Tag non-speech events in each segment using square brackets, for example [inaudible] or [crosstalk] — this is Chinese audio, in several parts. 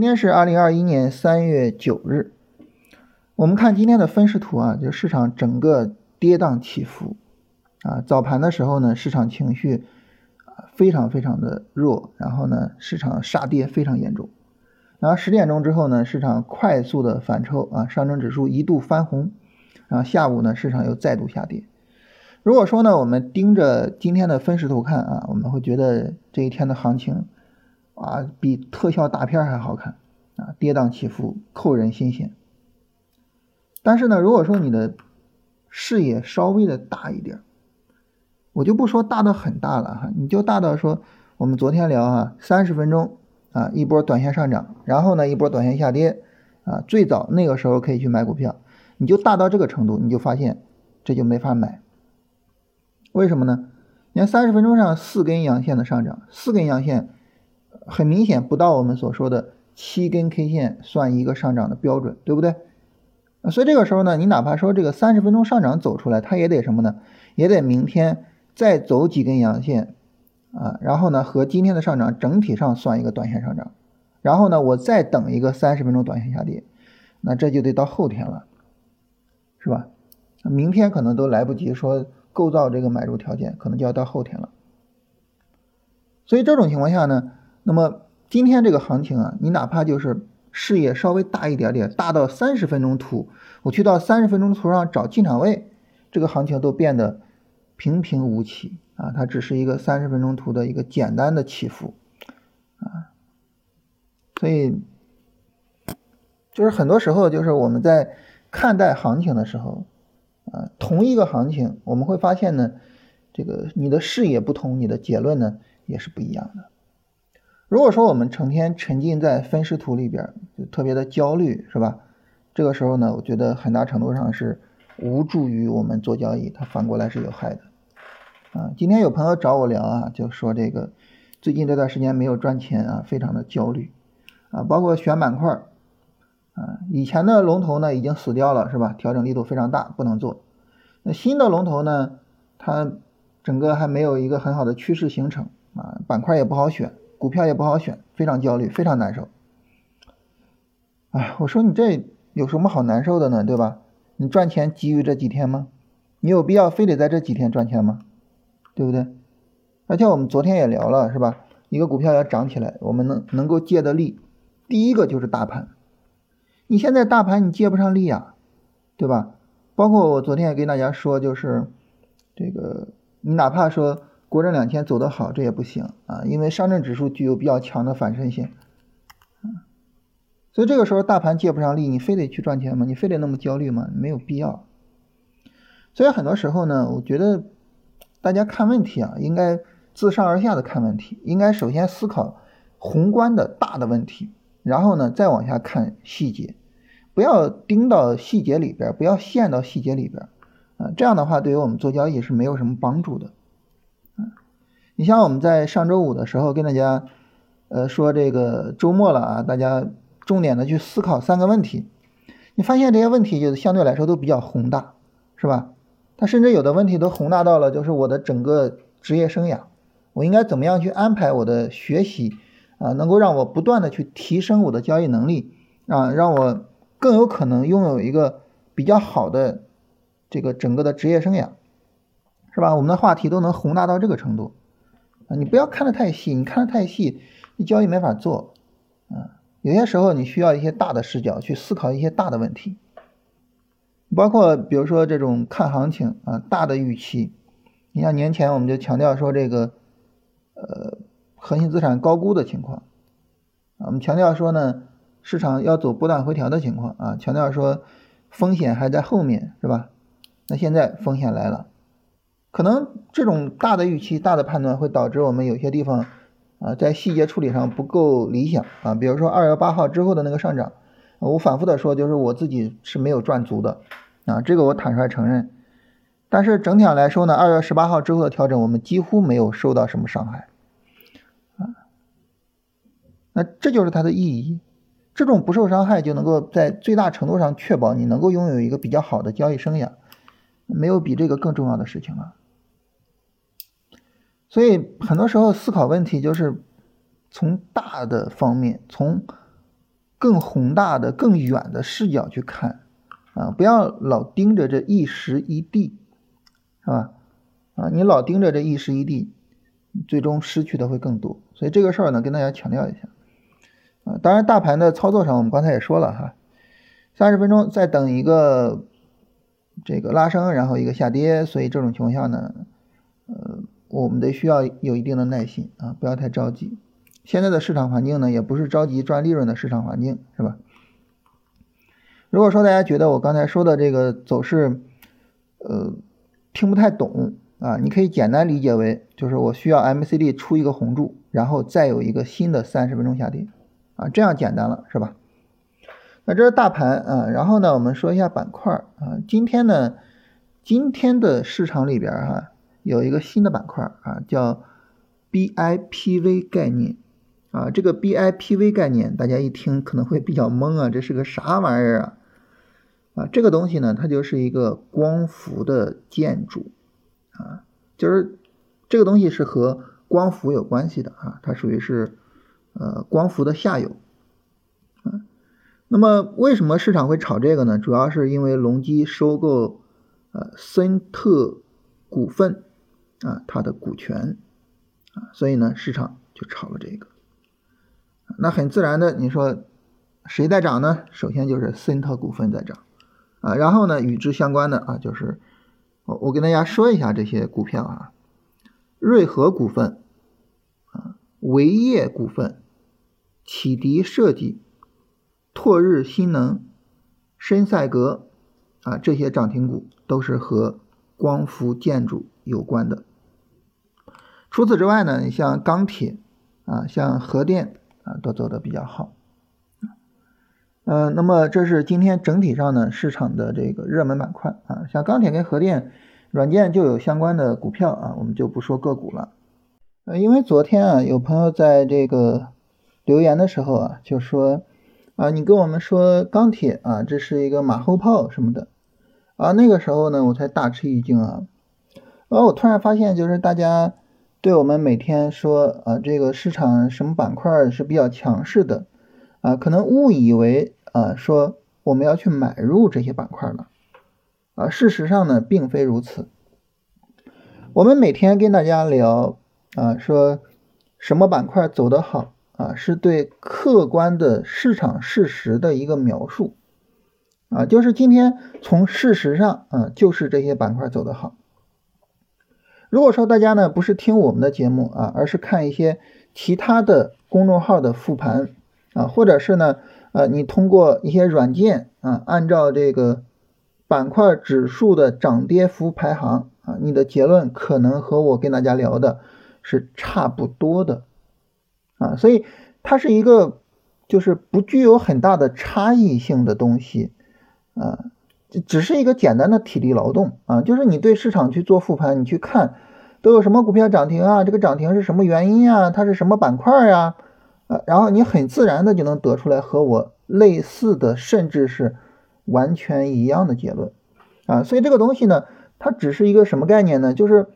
今天是二零二一年三月九日，我们看今天的分时图啊，就市场整个跌宕起伏啊。早盘的时候呢，市场情绪啊非常非常的弱，然后呢，市场杀跌非常严重。然后十点钟之后呢，市场快速的反抽啊，上证指数一度翻红，然后下午呢，市场又再度下跌。如果说呢，我们盯着今天的分时图看啊，我们会觉得这一天的行情。啊，比特效大片还好看啊！跌宕起伏，扣人心弦。但是呢，如果说你的视野稍微的大一点，我就不说大的很大了哈，你就大到说我们昨天聊哈，三十分钟啊，一波短线上涨，然后呢一波短线下跌啊，最早那个时候可以去买股票，你就大到这个程度，你就发现这就没法买。为什么呢？你看三十分钟上四根阳线的上涨，四根阳线。很明显不到我们所说的七根 K 线算一个上涨的标准，对不对？所以这个时候呢，你哪怕说这个三十分钟上涨走出来，它也得什么呢？也得明天再走几根阳线啊，然后呢和今天的上涨整体上算一个短线上涨，然后呢我再等一个三十分钟短线下跌，那这就得到后天了，是吧？明天可能都来不及说构造这个买入条件，可能就要到后天了。所以这种情况下呢？那么今天这个行情啊，你哪怕就是视野稍微大一点点，大到三十分钟图，我去到三十分钟图上找进场位，这个行情都变得平平无奇啊，它只是一个三十分钟图的一个简单的起伏啊，所以就是很多时候就是我们在看待行情的时候啊，同一个行情，我们会发现呢，这个你的视野不同，你的结论呢也是不一样的。如果说我们成天沉浸在分时图里边，就特别的焦虑，是吧？这个时候呢，我觉得很大程度上是无助于我们做交易，它反过来是有害的。啊，今天有朋友找我聊啊，就说这个最近这段时间没有赚钱啊，非常的焦虑啊，包括选板块啊，以前的龙头呢已经死掉了，是吧？调整力度非常大，不能做。那新的龙头呢，它整个还没有一个很好的趋势形成啊，板块也不好选。股票也不好选，非常焦虑，非常难受。哎，我说你这有什么好难受的呢？对吧？你赚钱急于这几天吗？你有必要非得在这几天赚钱吗？对不对？而且我们昨天也聊了，是吧？一个股票要涨起来，我们能能够借的力，第一个就是大盘。你现在大盘你借不上力啊，对吧？包括我昨天也跟大家说，就是这个，你哪怕说。国证两千走得好，这也不行啊，因为上证指数具有比较强的反身性，所以这个时候大盘借不上力，你非得去赚钱吗？你非得那么焦虑吗？没有必要。所以很多时候呢，我觉得大家看问题啊，应该自上而下的看问题，应该首先思考宏观的大的问题，然后呢再往下看细节，不要盯到细节里边，不要陷到细节里边，啊，这样的话对于我们做交易是没有什么帮助的。你像我们在上周五的时候跟大家，呃说这个周末了啊，大家重点的去思考三个问题。你发现这些问题就相对来说都比较宏大，是吧？它甚至有的问题都宏大到了，就是我的整个职业生涯，我应该怎么样去安排我的学习啊，能够让我不断的去提升我的交易能力啊，让我更有可能拥有一个比较好的这个整个的职业生涯，是吧？我们的话题都能宏大到这个程度。啊，你不要看得太细，你看得太细，你交易没法做。啊，有些时候你需要一些大的视角去思考一些大的问题，包括比如说这种看行情啊，大的预期。你像年前我们就强调说这个，呃，核心资产高估的情况，啊，我们强调说呢，市场要走波段回调的情况啊，强调说风险还在后面，是吧？那现在风险来了。可能这种大的预期、大的判断会导致我们有些地方啊，在细节处理上不够理想啊。比如说二月八号之后的那个上涨，我反复的说，就是我自己是没有赚足的啊，这个我坦率承认。但是整体上来说呢，二月十八号之后的调整，我们几乎没有受到什么伤害啊。那这就是它的意义，这种不受伤害就能够在最大程度上确保你能够拥有一个比较好的交易生涯，没有比这个更重要的事情了。所以很多时候思考问题就是从大的方面，从更宏大的、更远的视角去看啊，不要老盯着这一时一地，是吧？啊，你老盯着这一时一地，最终失去的会更多。所以这个事儿呢，跟大家强调一下啊。当然，大盘的操作上，我们刚才也说了哈，三十分钟再等一个这个拉升，然后一个下跌，所以这种情况下呢，呃，我们得需要有一定的耐心啊，不要太着急。现在的市场环境呢，也不是着急赚利润的市场环境，是吧？如果说大家觉得我刚才说的这个走势，呃，听不太懂啊，你可以简单理解为，就是我需要 MACD 出一个红柱，然后再有一个新的三十分钟下跌，啊，这样简单了，是吧？那这是大盘啊，然后呢，我们说一下板块啊，今天呢，今天的市场里边哈，有一个新的板块啊，叫 BIPV 概念。啊，这个 BIPV 概念，大家一听可能会比较懵啊，这是个啥玩意儿啊？啊，这个东西呢，它就是一个光伏的建筑啊，就是这个东西是和光伏有关系的啊，它属于是呃光伏的下游啊。那么为什么市场会炒这个呢？主要是因为隆基收购呃森特股份啊，它的股权啊，所以呢市场就炒了这个。那很自然的，你说谁在涨呢？首先就是森特股份在涨啊，然后呢，与之相关的啊，就是我我跟大家说一下这些股票啊，瑞和股份啊，维业股份、启迪设计、拓日新能、深赛格啊，这些涨停股都是和光伏建筑有关的。除此之外呢，你像钢铁啊，像核电。啊，都走的比较好，嗯，那么这是今天整体上呢市场的这个热门板块啊，像钢铁跟核电、软件就有相关的股票啊，我们就不说个股了。呃，因为昨天啊，有朋友在这个留言的时候啊，就说啊，你跟我们说钢铁啊，这是一个马后炮什么的啊，那个时候呢，我才大吃一惊啊，然后我突然发现，就是大家。对我们每天说啊，这个市场什么板块是比较强势的啊，可能误以为啊说我们要去买入这些板块了啊，事实上呢并非如此。我们每天跟大家聊啊，说什么板块走得好啊，是对客观的市场事实的一个描述啊，就是今天从事实上啊，就是这些板块走得好。如果说大家呢不是听我们的节目啊，而是看一些其他的公众号的复盘啊，或者是呢呃你通过一些软件啊，按照这个板块指数的涨跌幅排行啊，你的结论可能和我跟大家聊的是差不多的啊，所以它是一个就是不具有很大的差异性的东西啊。只是一个简单的体力劳动啊，就是你对市场去做复盘，你去看都有什么股票涨停啊，这个涨停是什么原因啊，它是什么板块呀？啊，然后你很自然的就能得出来和我类似的，甚至是完全一样的结论啊。所以这个东西呢，它只是一个什么概念呢？就是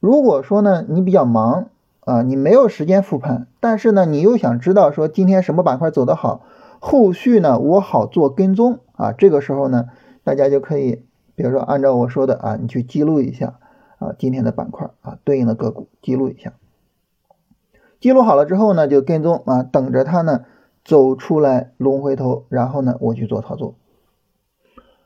如果说呢你比较忙啊，你没有时间复盘，但是呢你又想知道说今天什么板块走得好。后续呢，我好做跟踪啊。这个时候呢，大家就可以，比如说按照我说的啊，你去记录一下啊，今天的板块啊，对应的个股记录一下。记录好了之后呢，就跟踪啊，等着它呢走出来龙回头，然后呢我去做操作。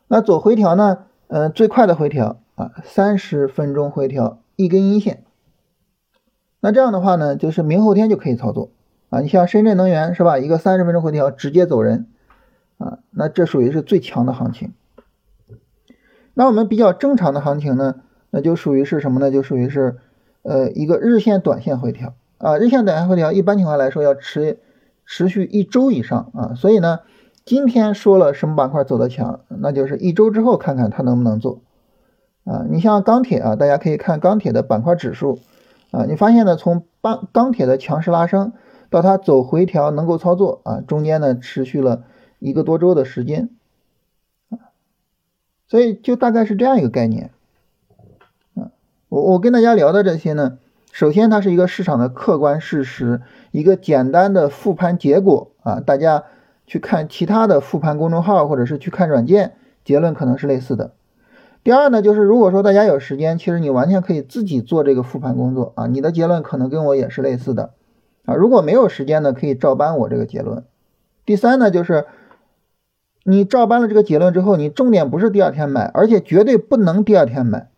那走回调呢，嗯，最快的回调啊，三十分钟回调一根阴线。那这样的话呢，就是明后天就可以操作。啊，你像深圳能源是吧？一个三十分钟回调直接走人，啊，那这属于是最强的行情。那我们比较正常的行情呢，那就属于是什么呢？就属于是，呃，一个日线、短线回调啊。日线、短线回调，一般情况来说要持持续一周以上啊。所以呢，今天说了什么板块走得强，那就是一周之后看看它能不能做啊。你像钢铁啊，大家可以看钢铁的板块指数啊，你发现呢，从钢钢铁的强势拉升。到它走回调能够操作啊，中间呢持续了一个多周的时间，所以就大概是这样一个概念啊。我我跟大家聊的这些呢，首先它是一个市场的客观事实，一个简单的复盘结果啊，大家去看其他的复盘公众号或者是去看软件，结论可能是类似的。第二呢，就是如果说大家有时间，其实你完全可以自己做这个复盘工作啊，你的结论可能跟我也是类似的啊。如果没有时间呢，可以照搬我这个结论。第三呢，就是你照搬了这个结论之后，你重点不是第二天买，而且绝对不能第二天买。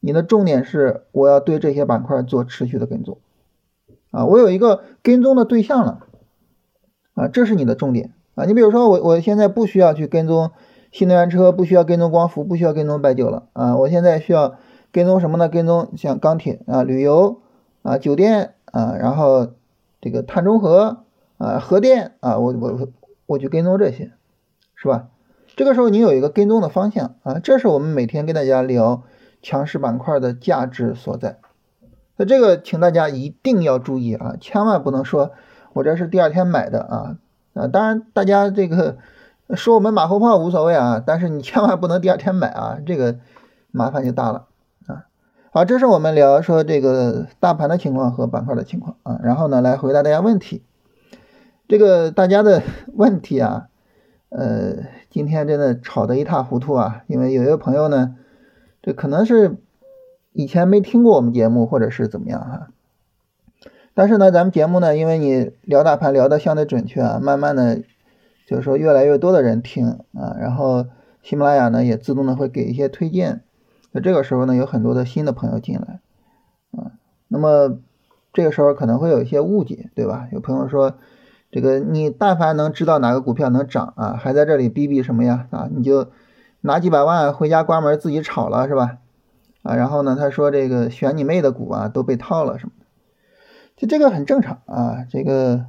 你的重点是我要对这些板块做持续的跟踪，啊，我有一个跟踪的对象了，啊，这是你的重点啊。你比如说我我现在不需要去跟踪新能源车，不需要跟踪光伏，不需要跟踪白酒了啊。我现在需要跟踪什么呢？跟踪像钢铁啊、旅游啊、酒店啊，然后这个碳中和啊、核电啊，我我我去跟踪这些，是吧？这个时候你有一个跟踪的方向啊，这是我们每天跟大家聊。强势板块的价值所在，那这个请大家一定要注意啊，千万不能说我这是第二天买的啊啊！当然大家这个说我们马后炮无所谓啊，但是你千万不能第二天买啊，这个麻烦就大了啊。好，这是我们聊说这个大盘的情况和板块的情况啊，然后呢来回答大家问题。这个大家的 [laughs] 问题啊，呃，今天真的吵得一塌糊涂啊，因为有一个朋友呢。这可能是以前没听过我们节目，或者是怎么样哈。但是呢，咱们节目呢，因为你聊大盘聊的相对准确啊，慢慢的就是说越来越多的人听啊，然后喜马拉雅呢也自动的会给一些推荐。那这个时候呢，有很多的新的朋友进来啊，那么这个时候可能会有一些误解，对吧？有朋友说，这个你但凡能知道哪个股票能涨啊，还在这里逼逼什么呀啊，你就。拿几百万回家关门自己炒了是吧？啊，然后呢，他说这个选你妹的股啊都被套了什么的，就这个很正常啊，这个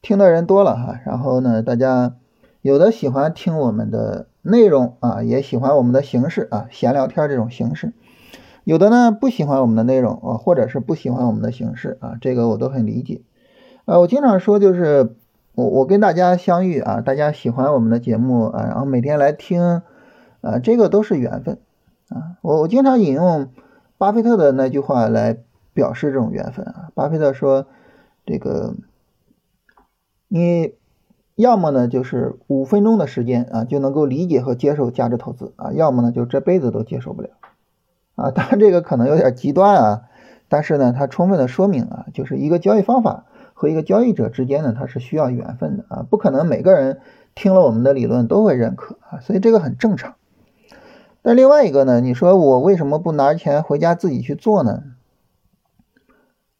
听的人多了哈，然后呢，大家有的喜欢听我们的内容啊，也喜欢我们的形式啊，闲聊天这种形式，有的呢不喜欢我们的内容啊，或者是不喜欢我们的形式啊，这个我都很理解。啊，我经常说就是我我跟大家相遇啊，大家喜欢我们的节目啊，然后每天来听。啊，这个都是缘分啊！我我经常引用巴菲特的那句话来表示这种缘分啊。巴菲特说：“这个你要么呢就是五分钟的时间啊就能够理解和接受价值投资啊，要么呢就这辈子都接受不了啊。当然这个可能有点极端啊，但是呢，它充分的说明啊，就是一个交易方法和一个交易者之间呢，它是需要缘分的啊，不可能每个人听了我们的理论都会认可啊，所以这个很正常。”但另外一个呢？你说我为什么不拿钱回家自己去做呢？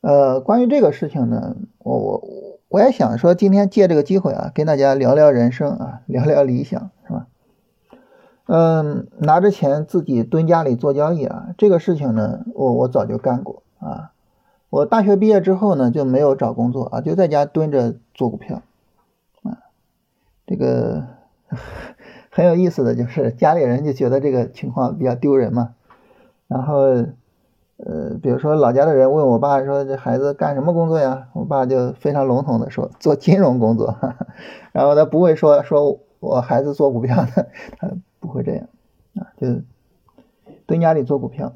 呃，关于这个事情呢，我我我也想说，今天借这个机会啊，跟大家聊聊人生啊，聊聊理想，是吧？嗯，拿着钱自己蹲家里做交易啊，这个事情呢，我我早就干过啊。我大学毕业之后呢，就没有找工作啊，就在家蹲着做股票啊，这个。[laughs] 很有意思的就是家里人就觉得这个情况比较丢人嘛，然后，呃，比如说老家的人问我爸说这孩子干什么工作呀？我爸就非常笼统的说做金融工作，[laughs] 然后他不会说说我孩子做股票的，他不会这样啊，就蹲家里做股票，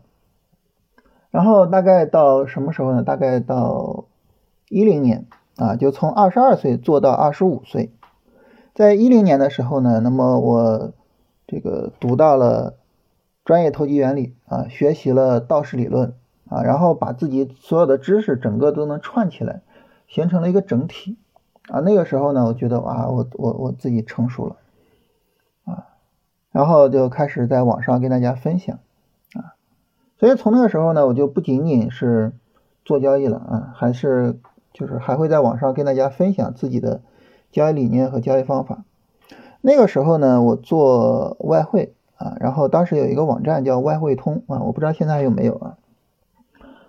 然后大概到什么时候呢？大概到一零年啊，就从二十二岁做到二十五岁。在一零年的时候呢，那么我这个读到了专业投机原理啊，学习了道氏理论啊，然后把自己所有的知识整个都能串起来，形成了一个整体啊。那个时候呢，我觉得哇，我我我自己成熟了啊，然后就开始在网上跟大家分享。所以从那个时候呢，我就不仅仅是做交易了啊，还是就是还会在网上跟大家分享自己的。交易理念和交易方法。那个时候呢，我做外汇啊，然后当时有一个网站叫外汇通啊，我不知道现在还有没有啊。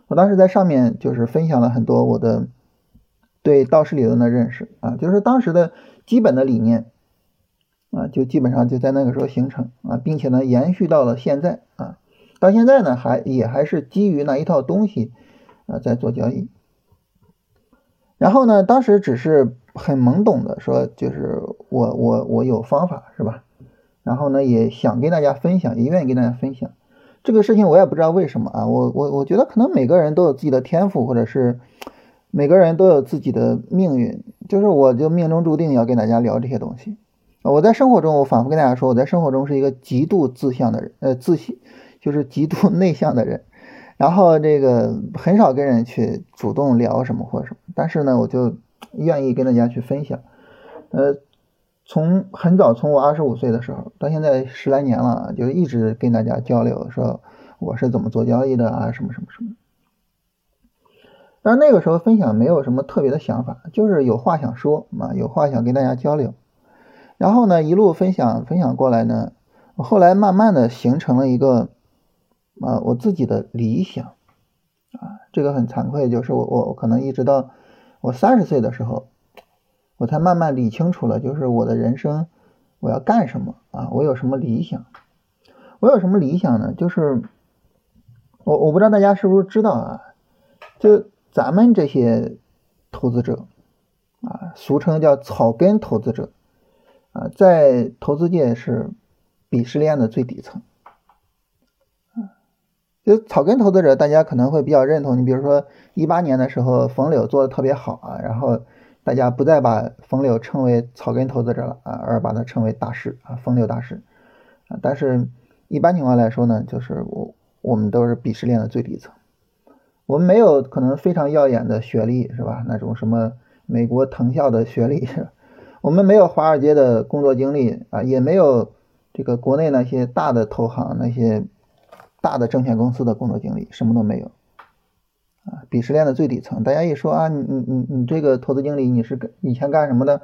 我当时在上面就是分享了很多我的对道氏理论的认识啊，就是当时的基本的理念啊，就基本上就在那个时候形成啊，并且呢延续到了现在啊，到现在呢还也还是基于那一套东西啊在做交易。然后呢，当时只是。很懵懂的说，就是我我我有方法是吧？然后呢，也想跟大家分享，也愿意跟大家分享这个事情。我也不知道为什么啊，我我我觉得可能每个人都有自己的天赋，或者是每个人都有自己的命运，就是我就命中注定要跟大家聊这些东西。我在生活中，我反复跟大家说，我在生活中是一个极度自向的人，呃，自信就是极度 [laughs] 内向的人。然后这个很少跟人去主动聊什么或者什么，但是呢，我就愿意跟大家去分享。呃，从很早，从我二十五岁的时候到现在十来年了，就一直跟大家交流，说我是怎么做交易的啊，什么什么什么。但是那个时候分享没有什么特别的想法，就是有话想说嘛，有话想跟大家交流。然后呢，一路分享分享过来呢，后来慢慢的形成了一个。啊，我自己的理想啊，这个很惭愧，就是我我可能一直到我三十岁的时候，我才慢慢理清楚了，就是我的人生我要干什么啊，我有什么理想？我有什么理想呢？就是我我不知道大家是不是知道啊，就咱们这些投资者啊，俗称叫草根投资者啊，在投资界是鄙视链的最底层。就草根投资者，大家可能会比较认同。你比如说，一八年的时候，冯柳做的特别好啊，然后大家不再把冯柳称为草根投资者了啊，而把他称为大师啊，冯柳大师啊。但是，一般情况来说呢，就是我我们都是鄙视链的最底层，我们没有可能非常耀眼的学历，是吧？那种什么美国藤校的学历是，我们没有华尔街的工作经历啊，也没有这个国内那些大的投行那些。大的证券公司的工作经历什么都没有，啊，鄙视链的最底层。大家一说啊，你你你你这个投资经理你是以前干什么的？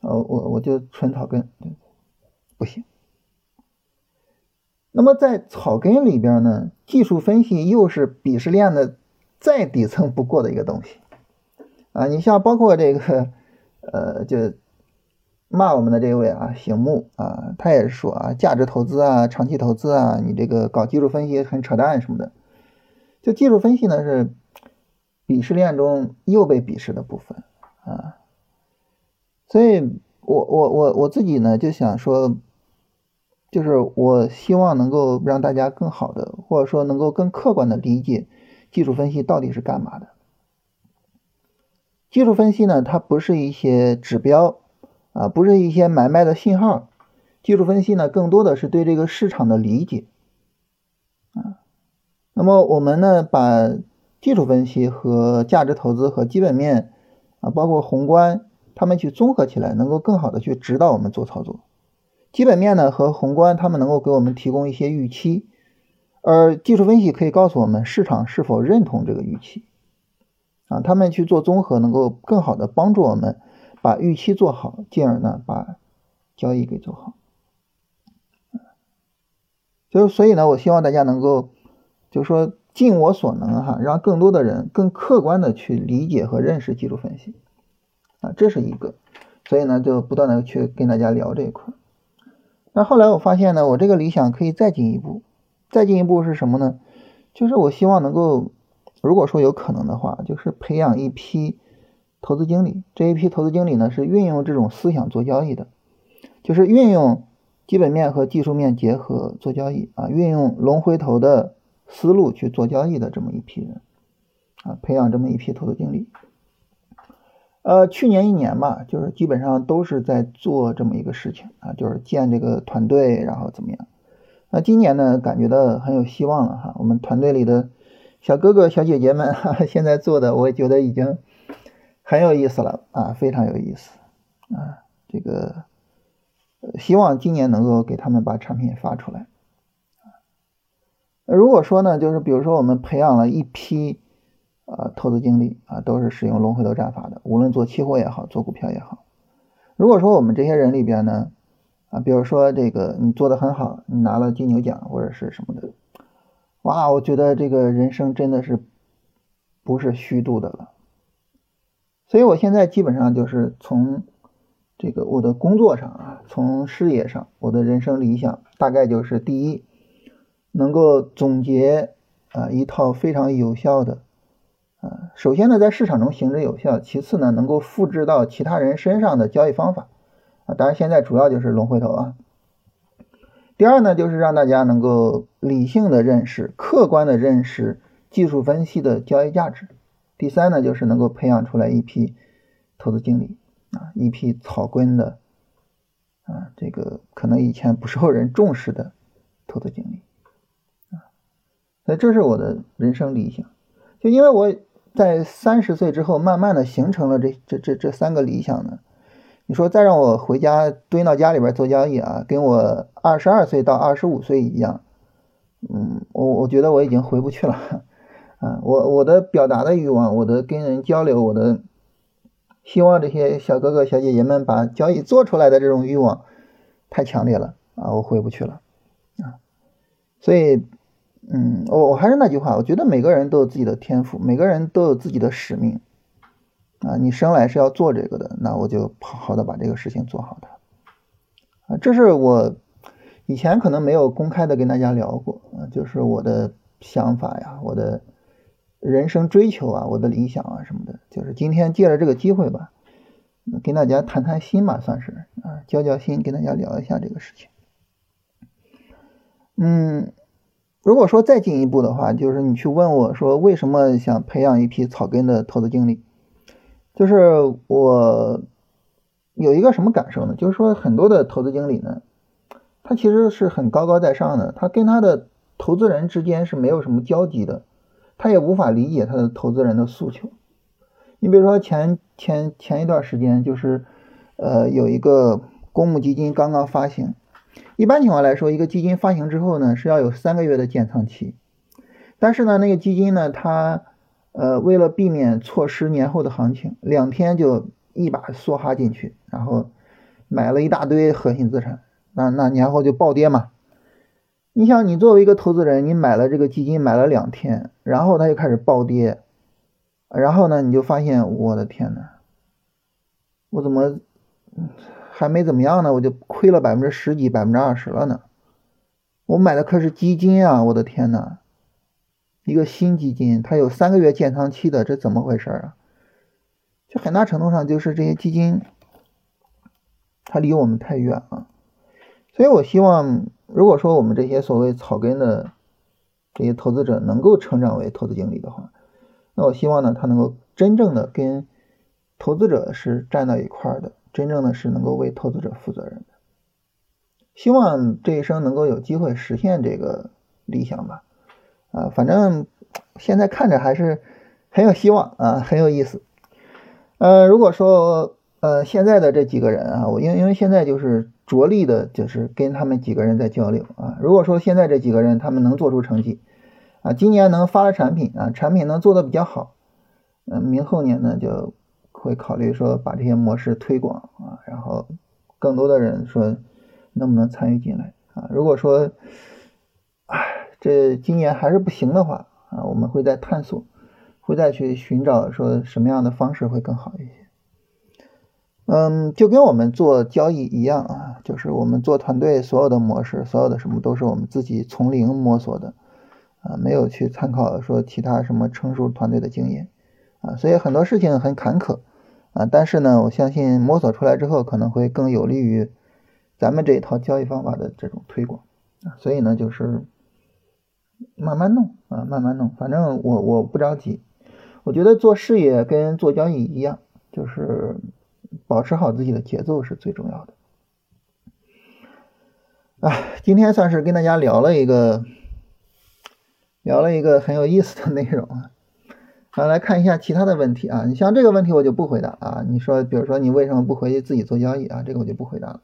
呃，我我就纯草根，不行。那么在草根里边呢，技术分析又是鄙视链的再底层不过的一个东西，啊，你像包括这个，呃，就。骂我们的这位啊，醒目啊，他也是说啊，价值投资啊，长期投资啊，你这个搞技术分析很扯淡什么的。就技术分析呢，是鄙视链中又被鄙视的部分啊。所以我我我我自己呢就想说，就是我希望能够让大家更好的，或者说能够更客观的理解技术分析到底是干嘛的。技术分析呢，它不是一些指标。啊，不是一些买卖的信号，技术分析呢，更多的是对这个市场的理解啊。那么我们呢，把技术分析和价值投资和基本面啊，包括宏观，他们去综合起来，能够更好的去指导我们做操作。基本面呢和宏观，他们能够给我们提供一些预期，而技术分析可以告诉我们市场是否认同这个预期啊。他们去做综合，能够更好的帮助我们。把预期做好，进而呢把交易给做好。就是所以呢，我希望大家能够，就是说尽我所能哈，让更多的人更客观的去理解和认识技术分析啊，这是一个。所以呢，就不断的去跟大家聊这一块。那后来我发现呢，我这个理想可以再进一步，再进一步是什么呢？就是我希望能够，如果说有可能的话，就是培养一批。投资经理这一批投资经理呢，是运用这种思想做交易的，就是运用基本面和技术面结合做交易啊，运用龙回头的思路去做交易的这么一批人啊，培养这么一批投资经理。呃，去年一年吧，就是基本上都是在做这么一个事情啊，就是建这个团队，然后怎么样？那今年呢，感觉到很有希望了哈，我们团队里的小哥哥小姐姐们哈，现在做的，我觉得已经。很有意思了啊，非常有意思啊！这个希望今年能够给他们把产品发出来。如果说呢，就是比如说我们培养了一批啊投资经理啊，都是使用龙回头战法的，无论做期货也好，做股票也好。如果说我们这些人里边呢啊，比如说这个你做的很好，你拿了金牛奖或者是什么的，哇，我觉得这个人生真的是不是虚度的了。所以，我现在基本上就是从这个我的工作上啊，从事业上，我的人生理想大概就是第一，能够总结啊一套非常有效的啊，首先呢在市场中行之有效，其次呢能够复制到其他人身上的交易方法啊，当然现在主要就是龙回头啊。第二呢就是让大家能够理性的认识、客观的认识技术分析的交易价值。第三呢，就是能够培养出来一批投资经理啊，一批草根的啊，这个可能以前不受人重视的投资经理啊，所以这是我的人生理想。就因为我在三十岁之后，慢慢的形成了这这这这三个理想呢。你说再让我回家蹲到家里边做交易啊，跟我二十二岁到二十五岁一样，嗯，我我觉得我已经回不去了，啊，我我的表达的欲望，我的跟人交流，我的希望这些小哥哥小姐姐们把交易做出来的这种欲望太强烈了啊，我回不去了啊，所以，嗯，我我还是那句话，我觉得每个人都有自己的天赋，每个人都有自己的使命。啊，你生来是要做这个的，那我就好好的把这个事情做好它。啊，这是我以前可能没有公开的跟大家聊过啊，就是我的想法呀，我的人生追求啊，我的理想啊什么的，就是今天借着这个机会吧，跟大家谈谈心吧，算是啊，交交心，跟大家聊一下这个事情。嗯，如果说再进一步的话，就是你去问我说，为什么想培养一批草根的投资经理？就是我有一个什么感受呢？就是说很多的投资经理呢，他其实是很高高在上的，他跟他的投资人之间是没有什么交集的，他也无法理解他的投资人的诉求。你比如说前前前一段时间，就是呃有一个公募基金刚刚发行，一般情况来说，一个基金发行之后呢是要有三个月的建仓期，但是呢那个基金呢它。呃，为了避免错失年后的行情，两天就一把梭哈进去，然后买了一大堆核心资产，那那年后就暴跌嘛。你想，你作为一个投资人，你买了这个基金买了两天，然后它就开始暴跌，然后呢，你就发现，我的天呐，我怎么还没怎么样呢，我就亏了百分之十几、百分之二十了呢？我买的可是基金啊，我的天呐！一个新基金，它有三个月建仓期的，这怎么回事啊？就很大程度上就是这些基金，它离我们太远了。所以我希望，如果说我们这些所谓草根的这些投资者能够成长为投资经理的话，那我希望呢，他能够真正的跟投资者是站到一块儿的，真正的是能够为投资者负责任的。希望这一生能够有机会实现这个理想吧。啊，反正现在看着还是很有希望啊，很有意思。呃，如果说呃现在的这几个人啊，我因为因为现在就是着力的，就是跟他们几个人在交流啊。如果说现在这几个人他们能做出成绩啊，今年能发了产品啊，产品能做的比较好，嗯，明后年呢就会考虑说把这些模式推广啊，然后更多的人说能不能参与进来啊？如果说，唉。这今年还是不行的话啊，我们会再探索，会再去寻找说什么样的方式会更好一些。嗯，就跟我们做交易一样啊，就是我们做团队所有的模式，所有的什么都是我们自己从零摸索的啊，没有去参考说其他什么成熟团队的经验啊，所以很多事情很坎坷啊，但是呢，我相信摸索出来之后可能会更有利于咱们这一套交易方法的这种推广啊，所以呢，就是。慢慢弄啊，慢慢弄，反正我我不着急。我觉得做事业跟做交易一样，就是保持好自己的节奏是最重要的。啊，今天算是跟大家聊了一个聊了一个很有意思的内容啊。好，[laughs] 来看一下其他的问题啊。你像这个问题我就不回答啊。你说，比如说你为什么不回去自己做交易啊？这个我就不回答了。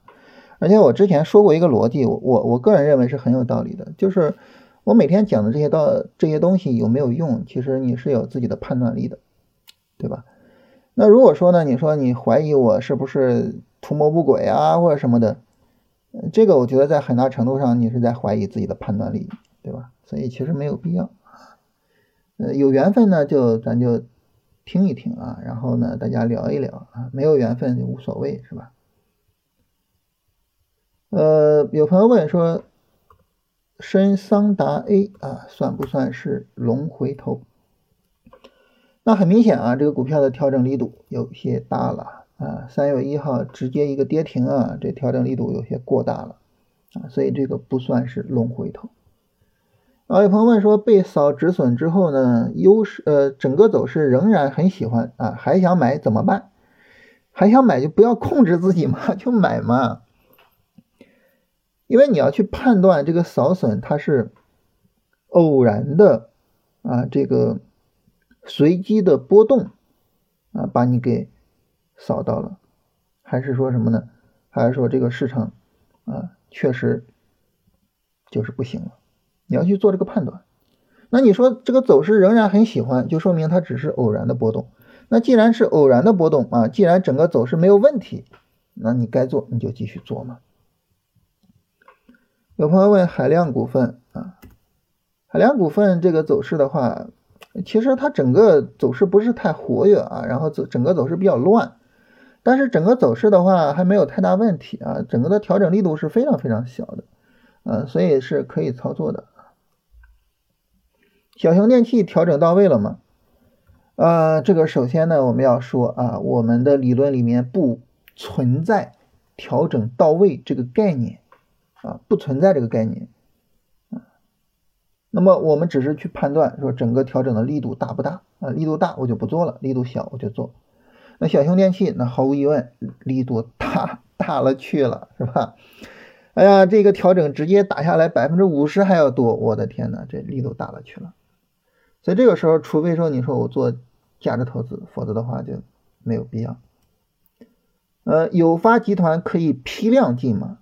而且我之前说过一个逻辑，我我我个人认为是很有道理的，就是。我每天讲的这些道这些东西有没有用？其实你是有自己的判断力的，对吧？那如果说呢，你说你怀疑我是不是图谋不轨啊，或者什么的，这个我觉得在很大程度上你是在怀疑自己的判断力，对吧？所以其实没有必要。呃，有缘分呢，就咱就听一听啊，然后呢，大家聊一聊啊，没有缘分就无所谓，是吧？呃，有朋友问说。深桑达 A 啊，算不算是龙回头？那很明显啊，这个股票的调整力度有些大了啊。三月一号直接一个跌停啊，这调整力度有些过大了啊，所以这个不算是龙回头。啊，有朋友问说，被扫止损之后呢，优势呃，整个走势仍然很喜欢啊，还想买怎么办？还想买就不要控制自己嘛，[laughs] 就买嘛。因为你要去判断这个扫损它是偶然的啊，这个随机的波动啊，把你给扫到了，还是说什么呢？还是说这个市场啊，确实就是不行了？你要去做这个判断，那你说这个走势仍然很喜欢，就说明它只是偶然的波动。那既然是偶然的波动啊，既然整个走势没有问题，那你该做你就继续做嘛。有朋友问海量股份啊，海量股份这个走势的话，其实它整个走势不是太活跃啊，然后走整个走势比较乱，但是整个走势的话还没有太大问题啊，整个的调整力度是非常非常小的，呃，所以是可以操作的。小型电器调整到位了吗？呃，这个首先呢，我们要说啊，我们的理论里面不存在调整到位这个概念啊，不存在这个概念。那么我们只是去判断说整个调整的力度大不大啊，力度大我就不做了，力度小我就做。那小熊电器那毫无疑问力度大大了去了，是吧？哎呀，这个调整直接打下来百分之五十还要多，我的天呐，这力度大了去了。所以这个时候，除非说你说我做价值投资，否则的话就没有必要。呃，友发集团可以批量进吗？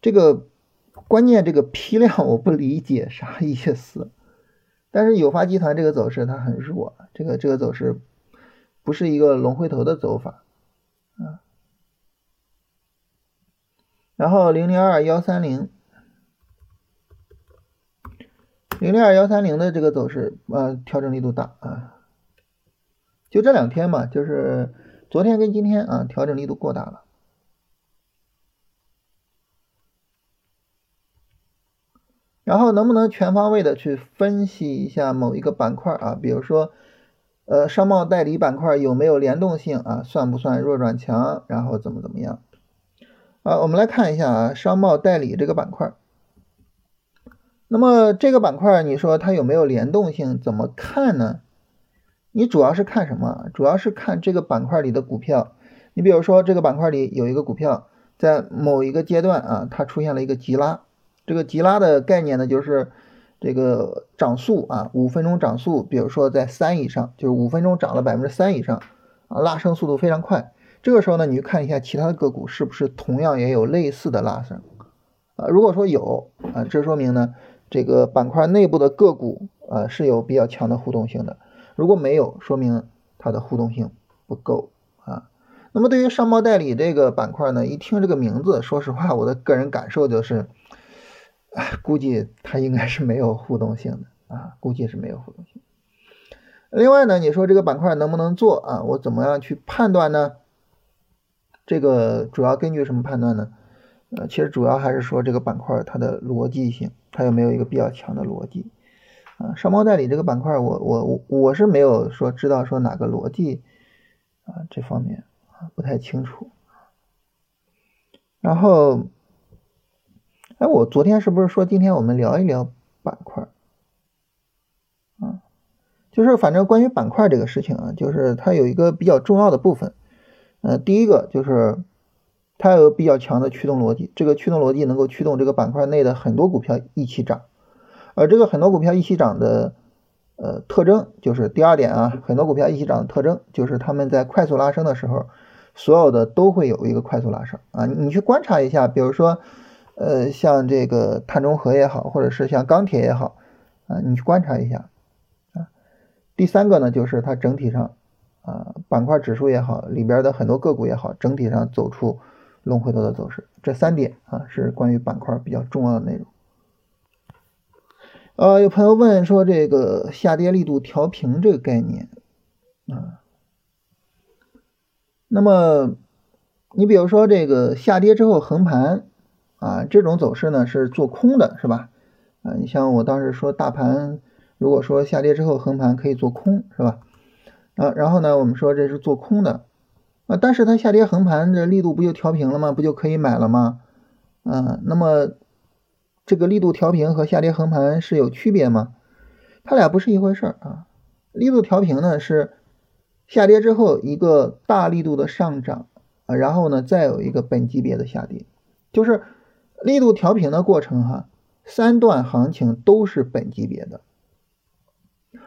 这个关键，这个批量我不理解啥意思。但是友发集团这个走势它很弱，这个这个走势不是一个龙回头的走法啊。然后零零二幺三零。零零二幺三零的这个走势，呃，调整力度大啊，就这两天嘛，就是昨天跟今天啊，调整力度过大了。然后能不能全方位的去分析一下某一个板块啊？比如说，呃，商贸代理板块有没有联动性啊？算不算弱转强？然后怎么怎么样？啊，我们来看一下啊，商贸代理这个板块。那么这个板块，你说它有没有联动性？怎么看呢？你主要是看什么？主要是看这个板块里的股票。你比如说这个板块里有一个股票，在某一个阶段啊，它出现了一个急拉。这个吉拉的概念呢，就是这个涨速啊，五分钟涨速，比如说在三以上，就是五分钟涨了百分之三以上啊，拉升速度非常快。这个时候呢，你去看一下其他的个股是不是同样也有类似的拉升啊？如果说有啊，这说明呢。这个板块内部的个股啊是有比较强的互动性的，如果没有，说明它的互动性不够啊。那么对于商贸代理这个板块呢，一听这个名字，说实话，我的个人感受就是，估计它应该是没有互动性的啊，估计是没有互动性。另外呢，你说这个板块能不能做啊？我怎么样去判断呢？这个主要根据什么判断呢？呃，其实主要还是说这个板块它的逻辑性，它有没有一个比较强的逻辑啊？商贸代理这个板块，我我我我是没有说知道说哪个逻辑啊这方面啊不太清楚。然后，哎，我昨天是不是说今天我们聊一聊板块啊？就是反正关于板块这个事情啊，就是它有一个比较重要的部分，呃，第一个就是。它有比较强的驱动逻辑，这个驱动逻辑能够驱动这个板块内的很多股票一起涨，而这个很多股票一起涨的呃特征就是第二点啊，很多股票一起涨的特征就是他们在快速拉升的时候，所有的都会有一个快速拉升啊，你去观察一下，比如说呃像这个碳中和也好，或者是像钢铁也好啊，你去观察一下啊。第三个呢，就是它整体上啊板块指数也好，里边的很多个股也好，整体上走出。龙回头的走势，这三点啊是关于板块比较重要的内容。呃，有朋友问说这个下跌力度调平这个概念啊，那么你比如说这个下跌之后横盘啊，这种走势呢是做空的，是吧？啊，你像我当时说大盘如果说下跌之后横盘可以做空，是吧？啊，然后呢，我们说这是做空的。啊，但是它下跌横盘，这力度不就调平了吗？不就可以买了吗？啊，那么这个力度调平和下跌横盘是有区别吗？它俩不是一回事儿啊。力度调平呢是下跌之后一个大力度的上涨啊，然后呢再有一个本级别的下跌，就是力度调平的过程哈。三段行情都是本级别的，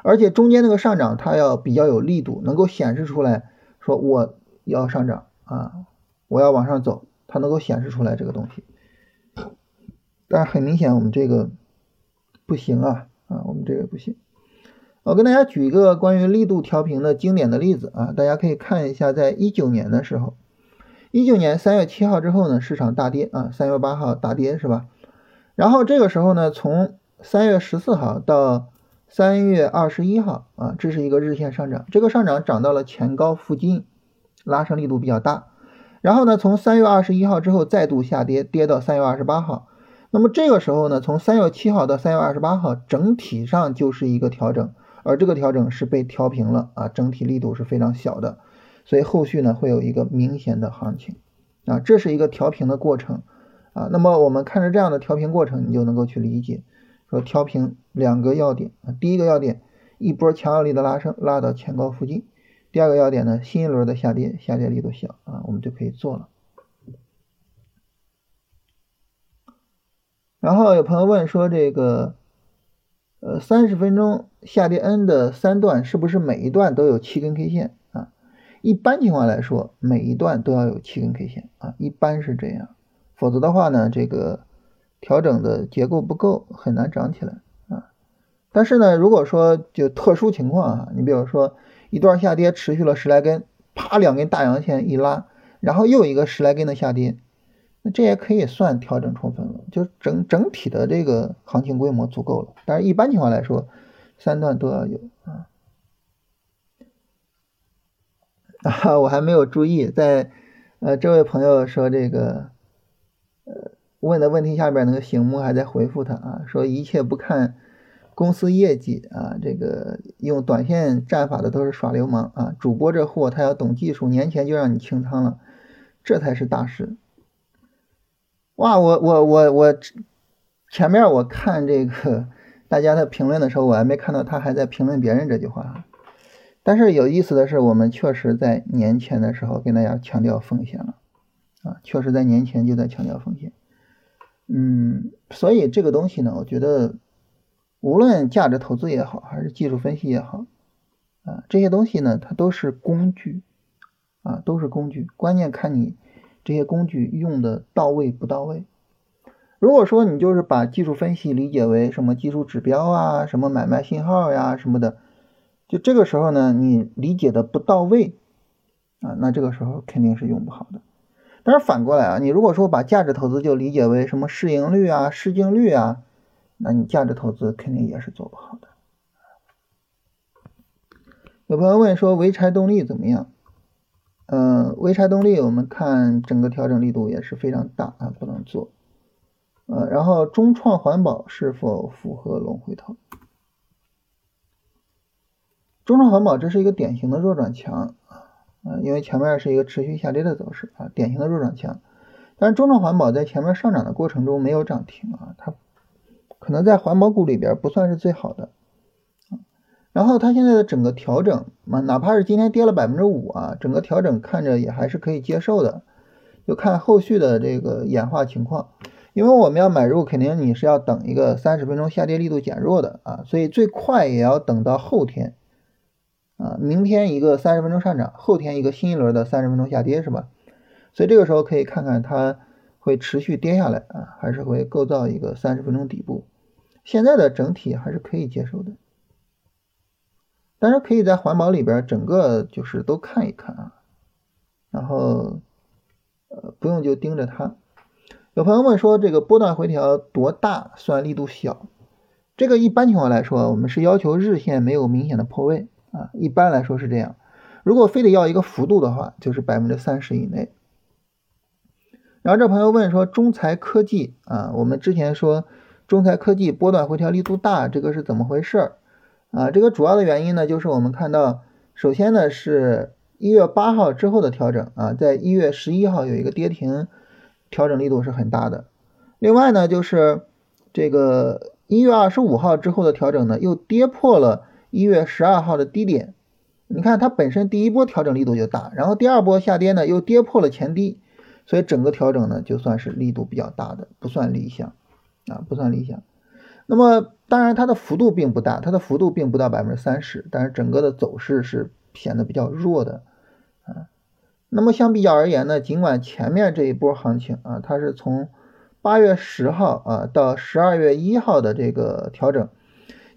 而且中间那个上涨它要比较有力度，能够显示出来说我要上涨啊，我要往上走，它能够显示出来这个东西。但是很明显，我们这个不行啊啊，我们这个不行。我跟大家举一个关于力度调平的经典的例子啊，大家可以看一下，在一九年的时候，一九年三月七号之后呢，市场大跌啊，三月八号大跌是吧？然后这个时候呢，从三月十四号到三月二十一号啊，这是一个日线上涨，这个上涨涨到了前高附近，拉升力度比较大。然后呢，从三月二十一号之后再度下跌，跌到三月二十八号。那么这个时候呢，从三月七号到三月二十八号，整体上就是一个调整，而这个调整是被调平了啊，整体力度是非常小的，所以后续呢会有一个明显的行情啊，这是一个调平的过程啊。那么我们看着这样的调平过程，你就能够去理解，说调平两个要点啊，第一个要点一波强有力的拉升拉到前高附近，第二个要点呢新一轮的下跌下跌力度小啊，我们就可以做了。然后有朋友问说，这个，呃，三十分钟下跌 N 的三段是不是每一段都有七根 K 线？一般情况来说，每一段都要有七根 K 线啊，一般是这样，否则的话呢，这个调整的结构不够，很难涨起来啊。但是呢，如果说就特殊情况啊，你比如说一段下跌持续了十来根，啪两根大阳线一拉，然后又一个十来根的下跌。那这也可以算调整充分了，就整整体的这个行情规模足够了。但是一般情况来说，三段都要有啊。啊，[laughs] 我还没有注意，在呃这位朋友说这个呃问的问题下边那个醒目还在回复他啊，说一切不看公司业绩啊，这个用短线战法的都是耍流氓啊。主播这货他要懂技术，年前就让你清仓了，这才是大师。哇，我我我我前面我看这个大家的评论的时候，我还没看到他还在评论别人这句话。但是有意思的是，我们确实在年前的时候跟大家强调风险了啊，确实在年前就在强调风险。嗯，所以这个东西呢，我觉得无论价值投资也好，还是技术分析也好啊，这些东西呢，它都是工具啊，都是工具，关键看你。这些工具用的到位不到位？如果说你就是把技术分析理解为什么技术指标啊，什么买卖信号呀什么的，就这个时候呢，你理解的不到位啊，那这个时候肯定是用不好的。但是反过来啊，你如果说把价值投资就理解为什么市盈率啊、市净率啊，那你价值投资肯定也是做不好的。有朋友问说，潍柴动力怎么样？嗯，潍柴动力，我们看整个调整力度也是非常大啊，不能做。呃，然后中创环保是否符合龙回头？中创环保这是一个典型的弱转强啊，因为前面是一个持续下跌的走势啊，典型的弱转强。但是中创环保在前面上涨的过程中没有涨停啊，它可能在环保股里边不算是最好的。然后它现在的整个调整嘛，哪怕是今天跌了百分之五啊，整个调整看着也还是可以接受的，就看后续的这个演化情况。因为我们要买入，肯定你是要等一个三十分钟下跌力度减弱的啊，所以最快也要等到后天啊，明天一个三十分钟上涨，后天一个新一轮的三十分钟下跌是吧？所以这个时候可以看看它会持续跌下来啊，还是会构造一个三十分钟底部。现在的整体还是可以接受的。但是可以在环保里边整个就是都看一看啊，然后呃不用就盯着它。有朋友问说这个波段回调多大算力度小？这个一般情况来说，我们是要求日线没有明显的破位啊，一般来说是这样。如果非得要一个幅度的话，就是百分之三十以内。然后这朋友问说中材科技啊，我们之前说中材科技波段回调力度大，这个是怎么回事？啊，这个主要的原因呢，就是我们看到，首先呢是一月八号之后的调整啊，在一月十一号有一个跌停，调整力度是很大的。另外呢，就是这个一月二十五号之后的调整呢，又跌破了一月十二号的低点。你看它本身第一波调整力度就大，然后第二波下跌呢又跌破了前低，所以整个调整呢就算是力度比较大的，不算理想啊，不算理想。那么当然它的幅度并不大，它的幅度并不到百分之三十，但是整个的走势是显得比较弱的啊。那么相比较而言呢，尽管前面这一波行情啊，它是从八月十号啊到十二月一号的这个调整，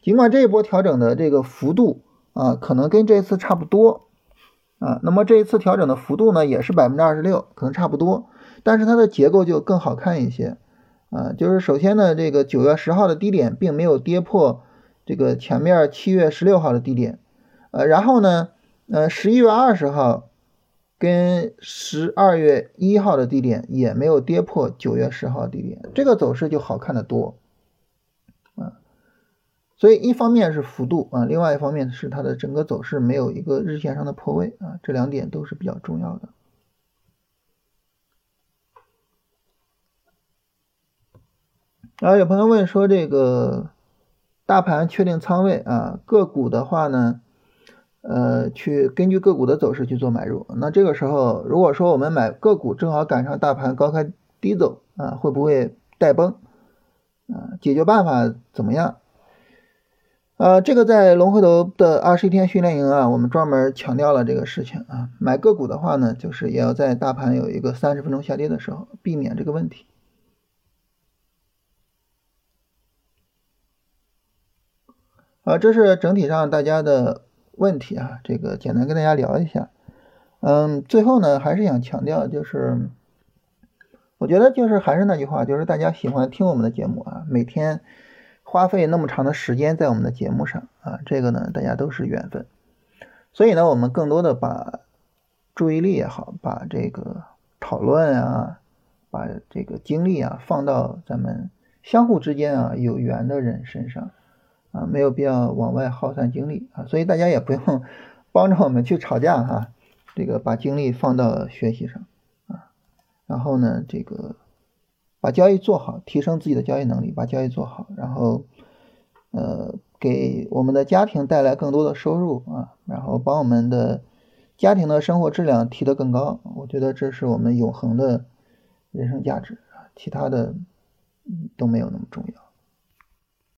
尽管这一波调整的这个幅度。啊，可能跟这次差不多啊。那么这一次调整的幅度呢，也是百分之二十六，可能差不多。但是它的结构就更好看一些啊。就是首先呢，这个九月十号的低点并没有跌破这个前面七月十六号的低点，呃，然后呢，呃，十一月二十号跟十二月一号的低点也没有跌破九月十号低点，这个走势就好看的多。所以一方面是幅度啊，另外一方面是它的整个走势没有一个日线上的破位啊，这两点都是比较重要的。然后有朋友问说，这个大盘确定仓位啊，个股的话呢，呃，去根据个股的走势去做买入。那这个时候，如果说我们买个股正好赶上大盘高开低走啊，会不会带崩啊？解决办法怎么样？呃，这个在龙回头的二十一天训练营啊，我们专门强调了这个事情啊。买个股的话呢，就是也要在大盘有一个三十分钟下跌的时候，避免这个问题。啊，这是整体上大家的问题啊，这个简单跟大家聊一下。嗯，最后呢，还是想强调，就是我觉得就是还是那句话，就是大家喜欢听我们的节目啊，每天。花费那么长的时间在我们的节目上啊，这个呢，大家都是缘分，所以呢，我们更多的把注意力也好，把这个讨论啊，把这个精力啊，放到咱们相互之间啊有缘的人身上啊，没有必要往外耗散精力啊，所以大家也不用 [laughs] 帮着我们去吵架哈，这个把精力放到学习上啊，然后呢，这个。把交易做好，提升自己的交易能力，把交易做好，然后，呃，给我们的家庭带来更多的收入啊，然后把我们的家庭的生活质量提得更高。我觉得这是我们永恒的人生价值啊，其他的都没有那么重要。